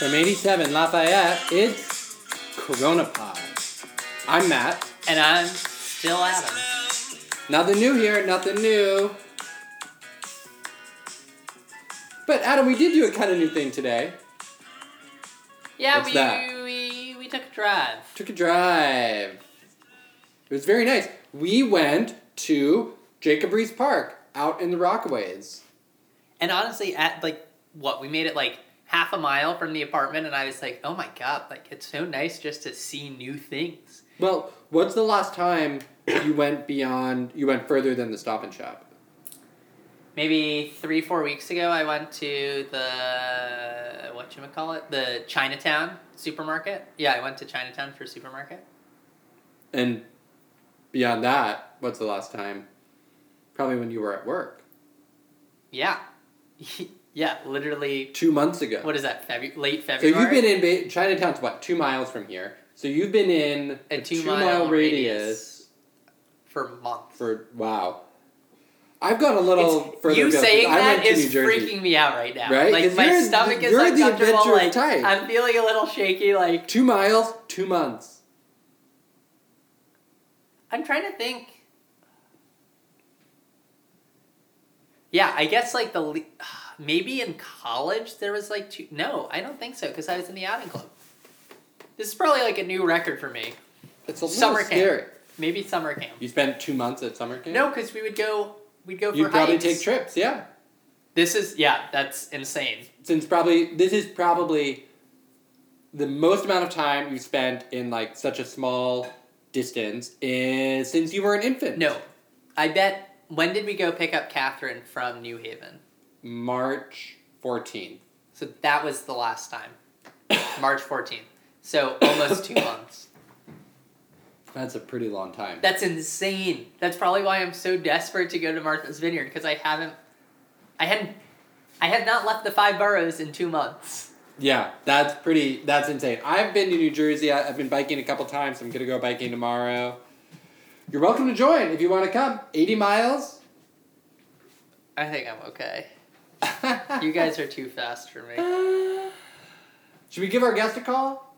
From 87 Lafayette, it's Corona Pod. I'm Matt. And I'm still Adam. Nothing new here, nothing new. But Adam, we did do a kind of new thing today. Yeah, What's we, that? we we took a drive. Took a drive. It was very nice. We went to Jacob Riis Park out in the Rockaways. And honestly, at like what we made it like half a mile from the apartment, and I was like, oh my god, like it's so nice just to see new things. Well, what's the last time you went beyond, you went further than the stop and shop? Maybe three four weeks ago, I went to the what you call it, the Chinatown supermarket. Yeah, I went to Chinatown for a supermarket. And beyond that, what's the last time? Probably when you were at work. Yeah, yeah, literally. Two months ago. What is that? Late February. So you've been in ba- Chinatown's what two miles from here. So you've been in A a two two mile mile radius. radius for months. for wow. I've gone a little It's- further. you 'cause saying that is freaking me out right now. Right? Like my stomach is uncomfortable. Like. I'm feeling a little shaky. Like Two miles, two months. I'm trying to think. Yeah, I guess like the le- maybe in college there was like two. No, I don't think so because I was in the outing club. This is probably like a new record for me. It's a little Summer camp. Maybe summer camp. You spent two months at summer camp. No, because we would go. We'd go for You'd probably hikes. take trips. Yeah. This is yeah, that's insane. Since probably this is probably the most amount of time you spent in like such a small distance is since you were an infant. No, I bet. When did we go pick up Catherine from New Haven? March fourteenth. So that was the last time. March 14th. So almost two months. That's a pretty long time. That's insane. That's probably why I'm so desperate to go to Martha's Vineyard because I haven't, I hadn't, I had not left the five boroughs in two months. Yeah, that's pretty. That's insane. I've been to New Jersey. I, I've been biking a couple times. I'm gonna go biking tomorrow. You're welcome to join if you want to come. 80 miles. I think I'm okay. You guys are too fast for me. Should we give our guest a call?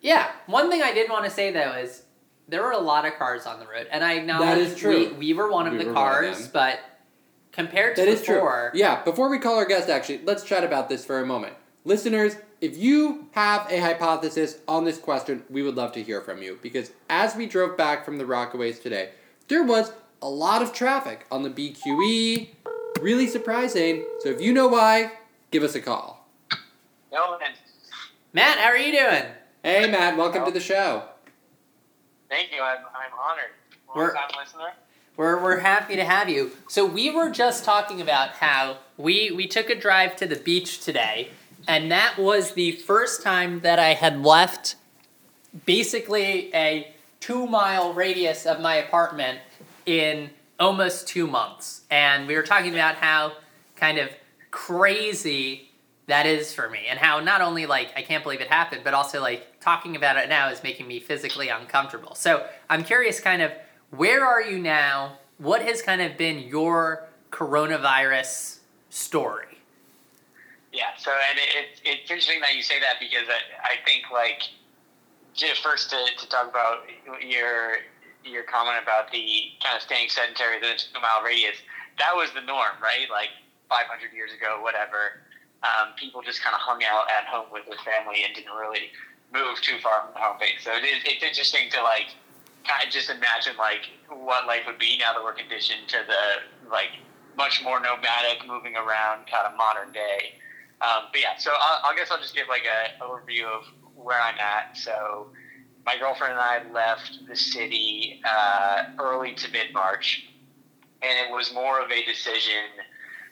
Yeah. One thing I did want to say though is there were a lot of cars on the road, and I acknowledge that is true. We, we were one of We the were of cars, but compared to That is before, true. Yeah, before we call our guest, actually, let's chat about this for a moment. Listeners, if you have a hypothesis on this question, we would love to hear from you because as we drove back from the Rockaways today, there was a lot of traffic on the BQE. Really surprising. So if you know why, give us a call. No, man. Matt, how are you doing? Hey, Matt, welcome to the show. Thank you. I'm, I'm honored. We're- Long time listener. We're, we're happy to have you. So we were just talking about how we we took a drive to the beach today, and that was the first time that I had left basically a two mile radius of my apartment in almost two months. And we were talking about how kind of crazy that is for me and how not only like I can't believe it happened, but also like talking about it now is making me physically uncomfortable. So I'm curious kind of where are you now? What has kind of been your coronavirus story? Yeah. So, and it, it's it's interesting that you say that because I, I think like just first to, to talk about your your comment about the kind of staying sedentary within a two mile radius. That was the norm, right? Like 500 years ago, whatever. Um, people just kind of hung out at home with their family and didn't really move too far from the home base. So it is, it's interesting to like kind of just imagine like what life would be now that we're conditioned to the like much more nomadic, moving around kind of modern day. Um, but yeah, so I'll, I guess I'll just give like a overview of where I'm at. So my girlfriend and I left the city uh, early to mid March, and it was more of a decision,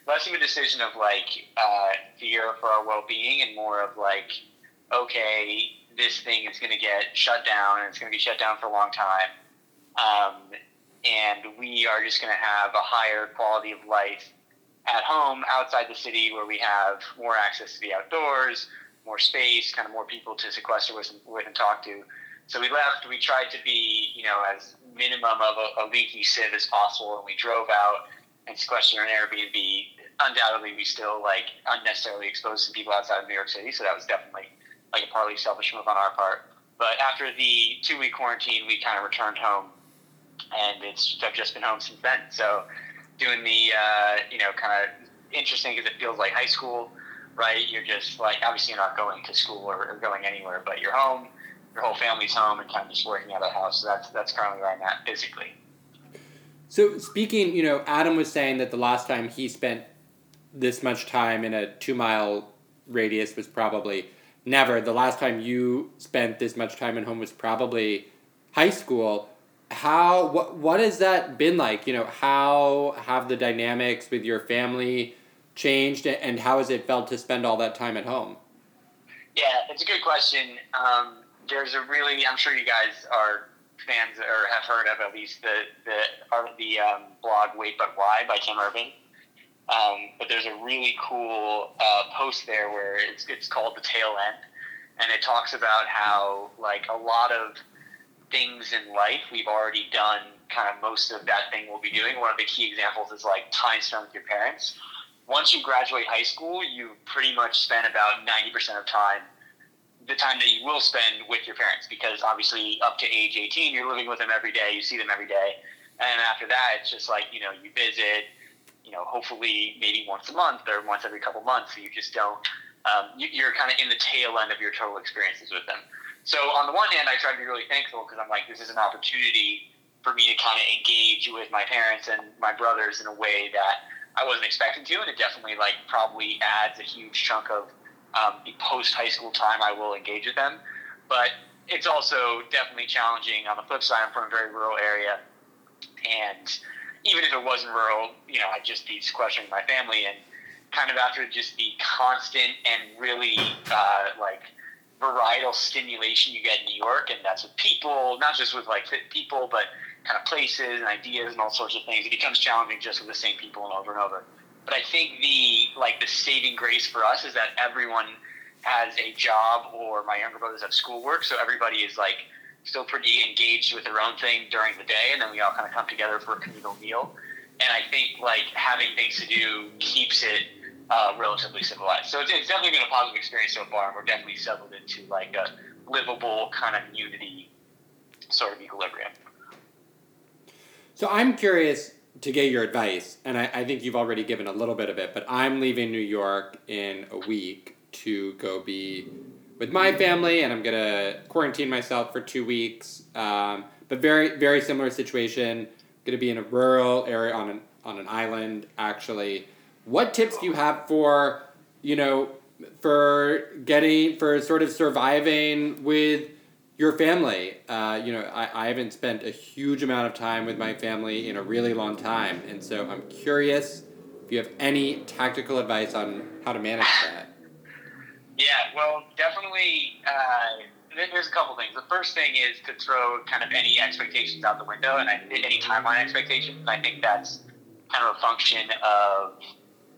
less of a decision of like uh, fear for our well being, and more of like, okay, this thing is going to get shut down, and it's going to be shut down for a long time. Um, and we are just going to have a higher quality of life at home outside the city where we have more access to the outdoors, more space, kind of more people to sequester with, with and talk to. So we left. We tried to be, you know, as minimum of a, a leaky sieve as possible, and we drove out and sequester an Airbnb, undoubtedly we still like unnecessarily exposed some people outside of New York City. So that was definitely like a partly selfish move on our part. But after the two week quarantine, we kind of returned home, and it's I've just been home since then. So doing the uh, you know kind of interesting because it feels like high school, right? You're just like obviously you're not going to school or, or going anywhere, but you're home. Your whole family's home and kind of just working out of the house. So that's that's currently where I'm at physically. So speaking, you know, Adam was saying that the last time he spent this much time in a two mile radius was probably never. The last time you spent this much time at home was probably high school. How what what has that been like? You know, how have the dynamics with your family changed, and how has it felt to spend all that time at home? Yeah, it's a good question. Um, there's a really, I'm sure you guys are fans or have heard of at least the the the um, blog Wait But Why by Tim Urban. Um, but there's a really cool uh, post there where it's it's called the tail end, and it talks about how like a lot of things in life we've already done kind of most of that thing we'll be doing. One of the key examples is like time spent with your parents. Once you graduate high school, you pretty much spend about ninety percent of time the time that you will spend with your parents because obviously up to age 18 you're living with them every day you see them every day. And after that it's just like you know you visit you know hopefully maybe once a month or once every couple months so you just don't um, you, you're kind of in the tail end of your total experiences with them. So on the one hand i try to be really thankful because i'm like this is an opportunity for me to kind of engage with my parents and my brothers in a way that i wasn't expecting to and it definitely like probably adds a huge chunk of um, the post high school time, I will engage with them. But it's also definitely challenging. On the flip side, I'm from a very rural area, and even if it wasn't rural, you know, I'd just be sequestering my family. And kind of after just the constant and really uh, like varietal stimulation you get in New York, and that's with people, not just with like people, but kind of places and ideas and all sorts of things. It becomes challenging just with the same people and over and over. But I think the like the saving grace for us is that everyone has a job or my younger brothers have schoolwork, so everybody is like still pretty engaged with their own thing during the day, and then we all kind of come together for a communal meal. And I think like having things to do keeps it uh, relatively civilized. So it's, it's definitely been a positive experience so far, and we're definitely settled into like a livable kind of unity sort of equilibrium. So I'm curious to get your advice, and I, I think you've already given a little bit of it, but I'm leaving New York in a week to go be with my family, and I'm gonna quarantine myself for two weeks. Um, but very very similar situation. Gonna be in a rural area on an on an island. Actually, what tips do you have for you know for getting for sort of surviving with your family. Uh, you know, I, I haven't spent a huge amount of time with my family in a really long time, and so I'm curious if you have any tactical advice on how to manage that. Yeah, well, definitely. Uh, there's a couple things. The first thing is to throw kind of any expectations out the window, and I, any timeline expectations. I think that's kind of a function of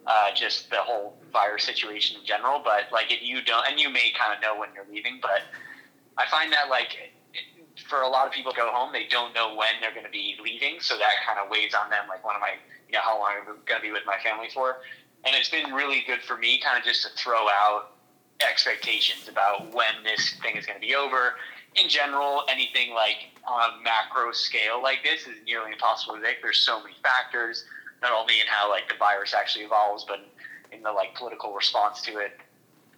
uh, just the whole virus situation in general. But like, if you don't, and you may kind of know when you're leaving, but I find that like for a lot of people go home, they don't know when they're going to be leaving, so that kind of weighs on them. Like, when am I, you know, how long am I going to be with my family for? And it's been really good for me, kind of just to throw out expectations about when this thing is going to be over. In general, anything like on a macro scale like this is nearly impossible to predict. There's so many factors, not only in how like the virus actually evolves, but in the like political response to it,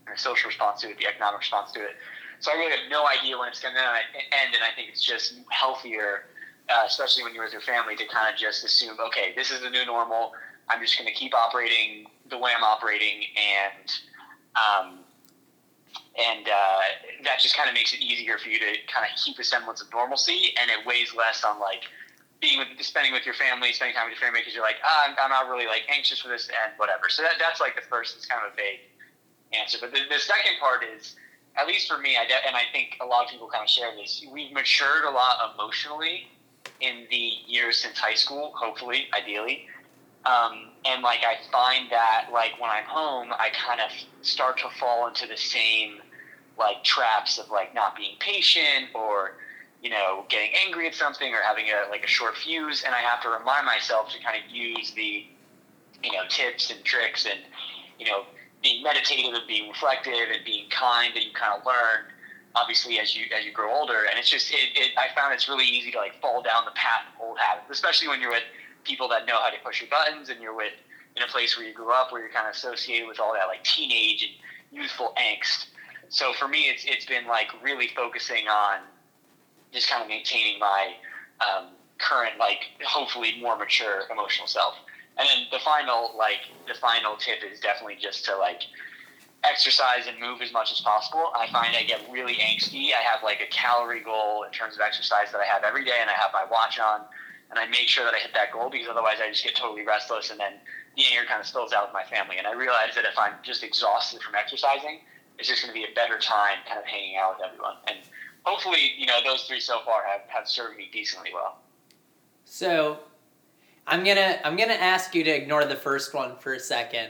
or social response to it, the economic response to it. So I really have no idea when it's going to end, and I think it's just healthier, uh, especially when you're with your family, to kind of just assume, okay, this is the new normal. I'm just going to keep operating the way I'm operating, and um, and uh, that just kind of makes it easier for you to kind of keep a semblance of normalcy, and it weighs less on like being with spending with your family, spending time with your family because you're like, ah, I'm, I'm not really like anxious for this and whatever. So that, that's like the first. It's kind of a vague answer, but the, the second part is at least for me, I de- and I think a lot of people kind of share this. We've matured a lot emotionally in the years since high school. Hopefully, ideally, um, and like I find that like when I'm home, I kind of start to fall into the same like traps of like not being patient or you know getting angry at something or having a like a short fuse, and I have to remind myself to kind of use the you know tips and tricks and you know being meditative and being reflective and being kind that you kind of learn obviously as you as you grow older. And it's just it, it i found it's really easy to like fall down the path of old habits especially when you're with people that know how to push your buttons and you're with in a place where you grew up where you're kind of associated with all that like teenage and youthful angst. So for me it's it's been like really focusing on just kind of maintaining my um, current like hopefully more mature emotional self and then the final like the final tip is definitely just to like exercise and move as much as possible. I find I get really angsty. I have like a calorie goal in terms of exercise that I have every day, and I have my watch on, and I make sure that I hit that goal because otherwise I just get totally restless, and then the anger kind of spills out with my family. And I realize that if I'm just exhausted from exercising, it's just going to be a better time kind of hanging out with everyone. And hopefully, you know, those three so far have, have served me decently well. So I'm gonna I'm gonna ask you to ignore the first one for a second.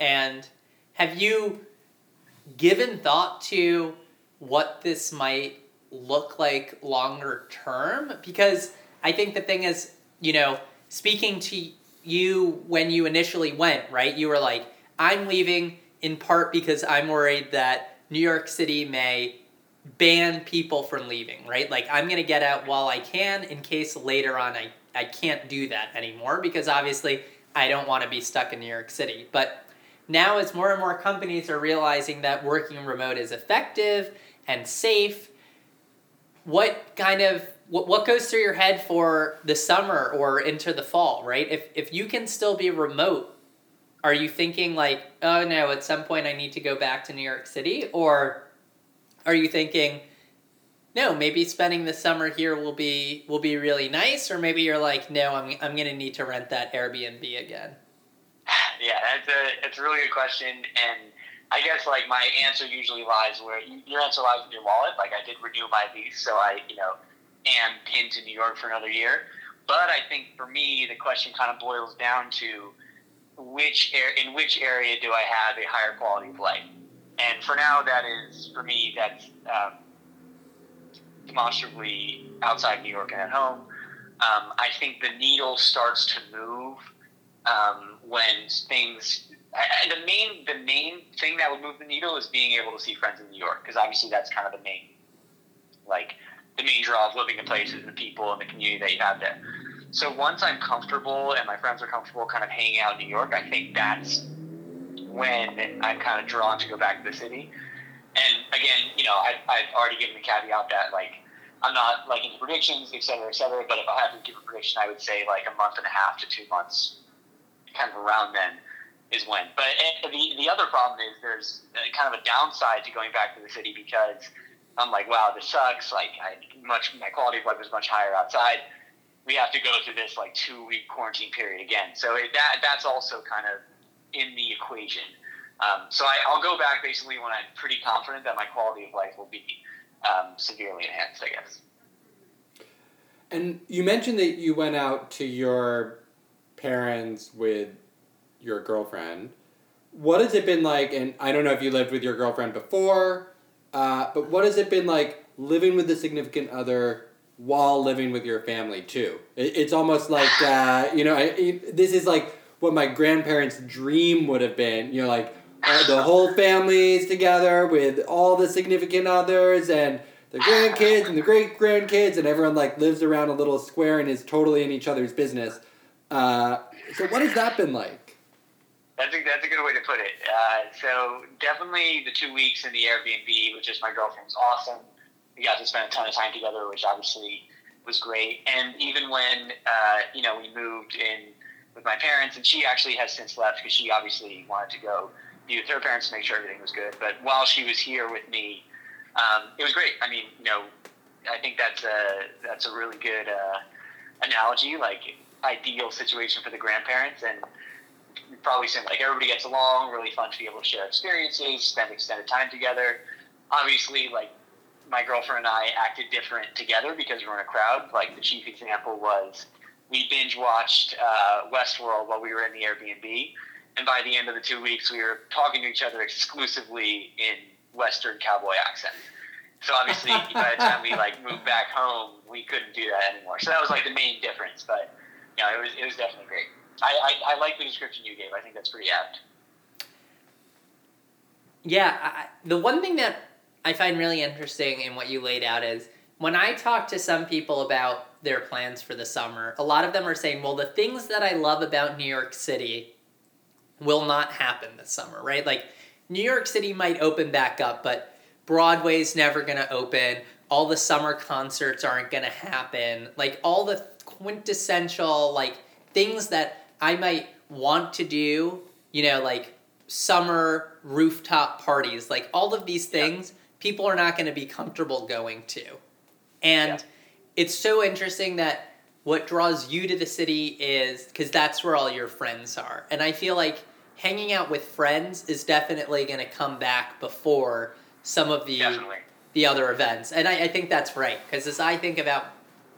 And have you given thought to what this might look like longer term? Because I think the thing is, you know, speaking to you when you initially went, right? You were like, I'm leaving in part because I'm worried that New York City may ban people from leaving, right? Like, I'm going to get out while I can in case later on I, I can't do that anymore because obviously I don't want to be stuck in New York City. But now as more and more companies are realizing that working remote is effective and safe what kind of what, what goes through your head for the summer or into the fall right if if you can still be remote are you thinking like oh no at some point i need to go back to new york city or are you thinking no maybe spending the summer here will be will be really nice or maybe you're like no i'm, I'm to need to rent that airbnb again yeah, that's a it's a really good question, and I guess like my answer usually lies where your answer lies in your wallet. Like I did renew my lease, so I you know am pinned to New York for another year. But I think for me, the question kind of boils down to which air, in which area do I have a higher quality of life? And for now, that is for me that's um, demonstrably outside New York and at home. Um, I think the needle starts to move um, when things. The main the main thing that would move the needle is being able to see friends in New York because obviously that's kind of the main like the main draw of living in places and the people and the community that you have there. So once I'm comfortable and my friends are comfortable kind of hanging out in New York, I think that's when I'm kind of drawn to go back to the city. And again, you know, I, I've already given the caveat that like I'm not like into predictions, et cetera, et cetera. But if I had to give a prediction, I would say like a month and a half to two months kind of around then is when. But eh, the the other problem is there's kind of a downside to going back to the city because I'm like, wow, this sucks. Like, I much my quality of life is much higher outside. We have to go through this like two week quarantine period again. So it, that that's also kind of in the equation. Um, so I, I'll go back basically when I'm pretty confident that my quality of life will be um, severely enhanced. I guess. And you mentioned that you went out to your parents with your girlfriend. What has it been like? And I don't know if you lived with your girlfriend before, uh, but what has it been like living with a significant other while living with your family too? It, it's almost like uh, you know, I, this is like what my grandparents' dream would have been. You know, like the whole family's together with all the significant others and the grandkids and the great grandkids, and everyone like lives around a little square and is totally in each other's business. Uh, so what has that been like? That's a, that's a good way to put it. Uh, so definitely the two weeks in the Airbnb with just my girlfriend's awesome. We got to spend a ton of time together, which obviously was great. And even when uh, you know we moved in with my parents, and she actually has since left because she obviously wanted to go with her parents to make sure everything was good. But while she was here with me, um, it was great. I mean, you know, I think that's a that's a really good uh, analogy. Like ideal situation for the grandparents and probably seem like everybody gets along, really fun to be able to share experiences, spend extended time together. Obviously, like my girlfriend and I acted different together because we were in a crowd. Like the chief example was we binge watched uh, Westworld while we were in the Airbnb, and by the end of the two weeks, we were talking to each other exclusively in Western cowboy accent. So obviously, by the time we like moved back home, we couldn't do that anymore. So that was like the main difference. But yeah, it was it was definitely great. I, I, I like the description you gave. I think that's pretty apt. Yeah, I, the one thing that I find really interesting in what you laid out is when I talk to some people about their plans for the summer, a lot of them are saying, well, the things that I love about New York City will not happen this summer, right? Like, New York City might open back up, but Broadway's never going to open. All the summer concerts aren't going to happen. Like, all the quintessential, like, things that I might want to do, you know, like summer rooftop parties, like all of these things, yeah. people are not going to be comfortable going to. And yeah. it's so interesting that what draws you to the city is because that's where all your friends are. And I feel like hanging out with friends is definitely going to come back before some of the definitely. the other events. And I, I think that's right because as I think about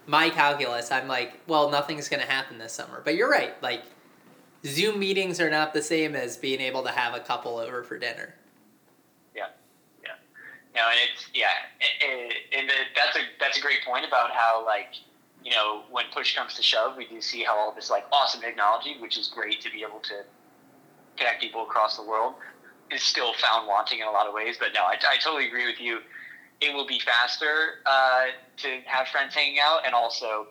my calculus, I'm like, well, nothing's going to happen this summer. But you're right. Like, Zoom meetings are not the same as being able to have a couple over for dinner. Yeah, yeah, no, and it's yeah, and, and that's a that's a great point about how like you know when push comes to shove, we do see how all this like awesome technology, which is great to be able to connect people across the world, is still found wanting in a lot of ways. But no, I, I totally agree with you. It will be faster uh, to have friends hanging out, and also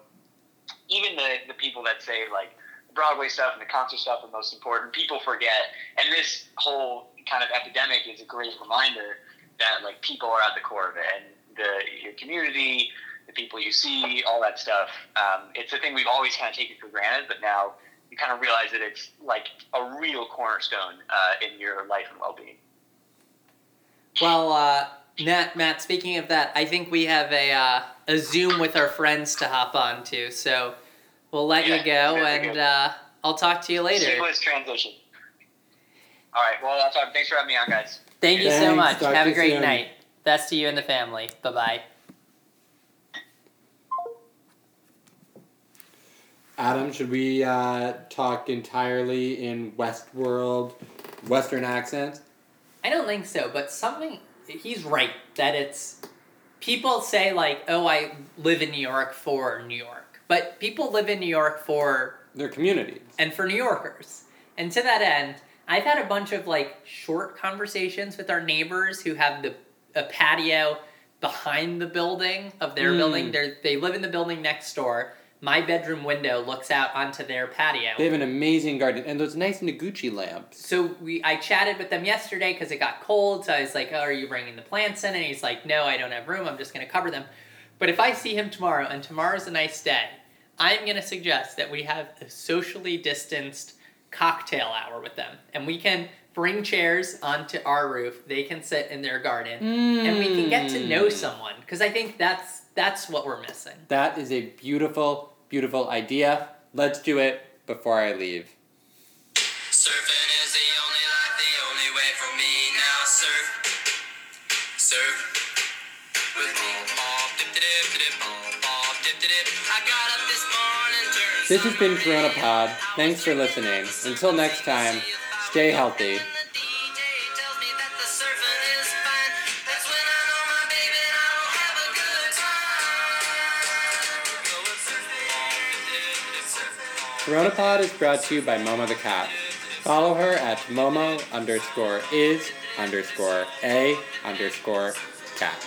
even the the people that say like Broadway stuff and the concert stuff are most important. People forget, and this whole kind of epidemic is a great reminder that like people are at the core of it, and the your community, the people you see, all that stuff. Um, it's a thing we've always kind of taken for granted, but now you kind of realize that it's like a real cornerstone uh, in your life and well-being. Well, uh, Matt, Matt. Speaking of that, I think we have a uh, a Zoom with our friends to hop on to. So we'll let yeah, you go, and uh, I'll talk to you later. Seamless transition. All right. Well, that's all. Thanks for having me on, guys. Thank you Thanks. so much. Talk Have a great soon. night. Best to you and the family. Bye bye. Adam, should we uh, talk entirely in Westworld, Western accents? I don't think so, but something. He's right that it's. People say, like, oh, I live in New York for New York. But people live in New York for their communities and for New Yorkers. And to that end, I've had a bunch of like short conversations with our neighbors who have the a patio behind the building of their mm. building. They they live in the building next door. My bedroom window looks out onto their patio. They have an amazing garden and those nice Noguchi lamps. So we, I chatted with them yesterday because it got cold. So I was like, "Oh, are you bringing the plants in?" And he's like, "No, I don't have room. I'm just going to cover them." But if I see him tomorrow and tomorrow's a nice day, I'm going to suggest that we have a socially distanced cocktail hour with them. And we can bring chairs onto our roof. They can sit in their garden mm. and we can get to know mm. someone because I think that's that's what we're missing. That is a beautiful beautiful idea. Let's do it before I leave. Surfing is the only life, the only way for me now. Surf, surf with me. This has been Corona Pod. Thanks for listening. Until next time, stay healthy. Corona Pod is brought to you by Momo the Cat. Follow her at Momo underscore is underscore a underscore cat.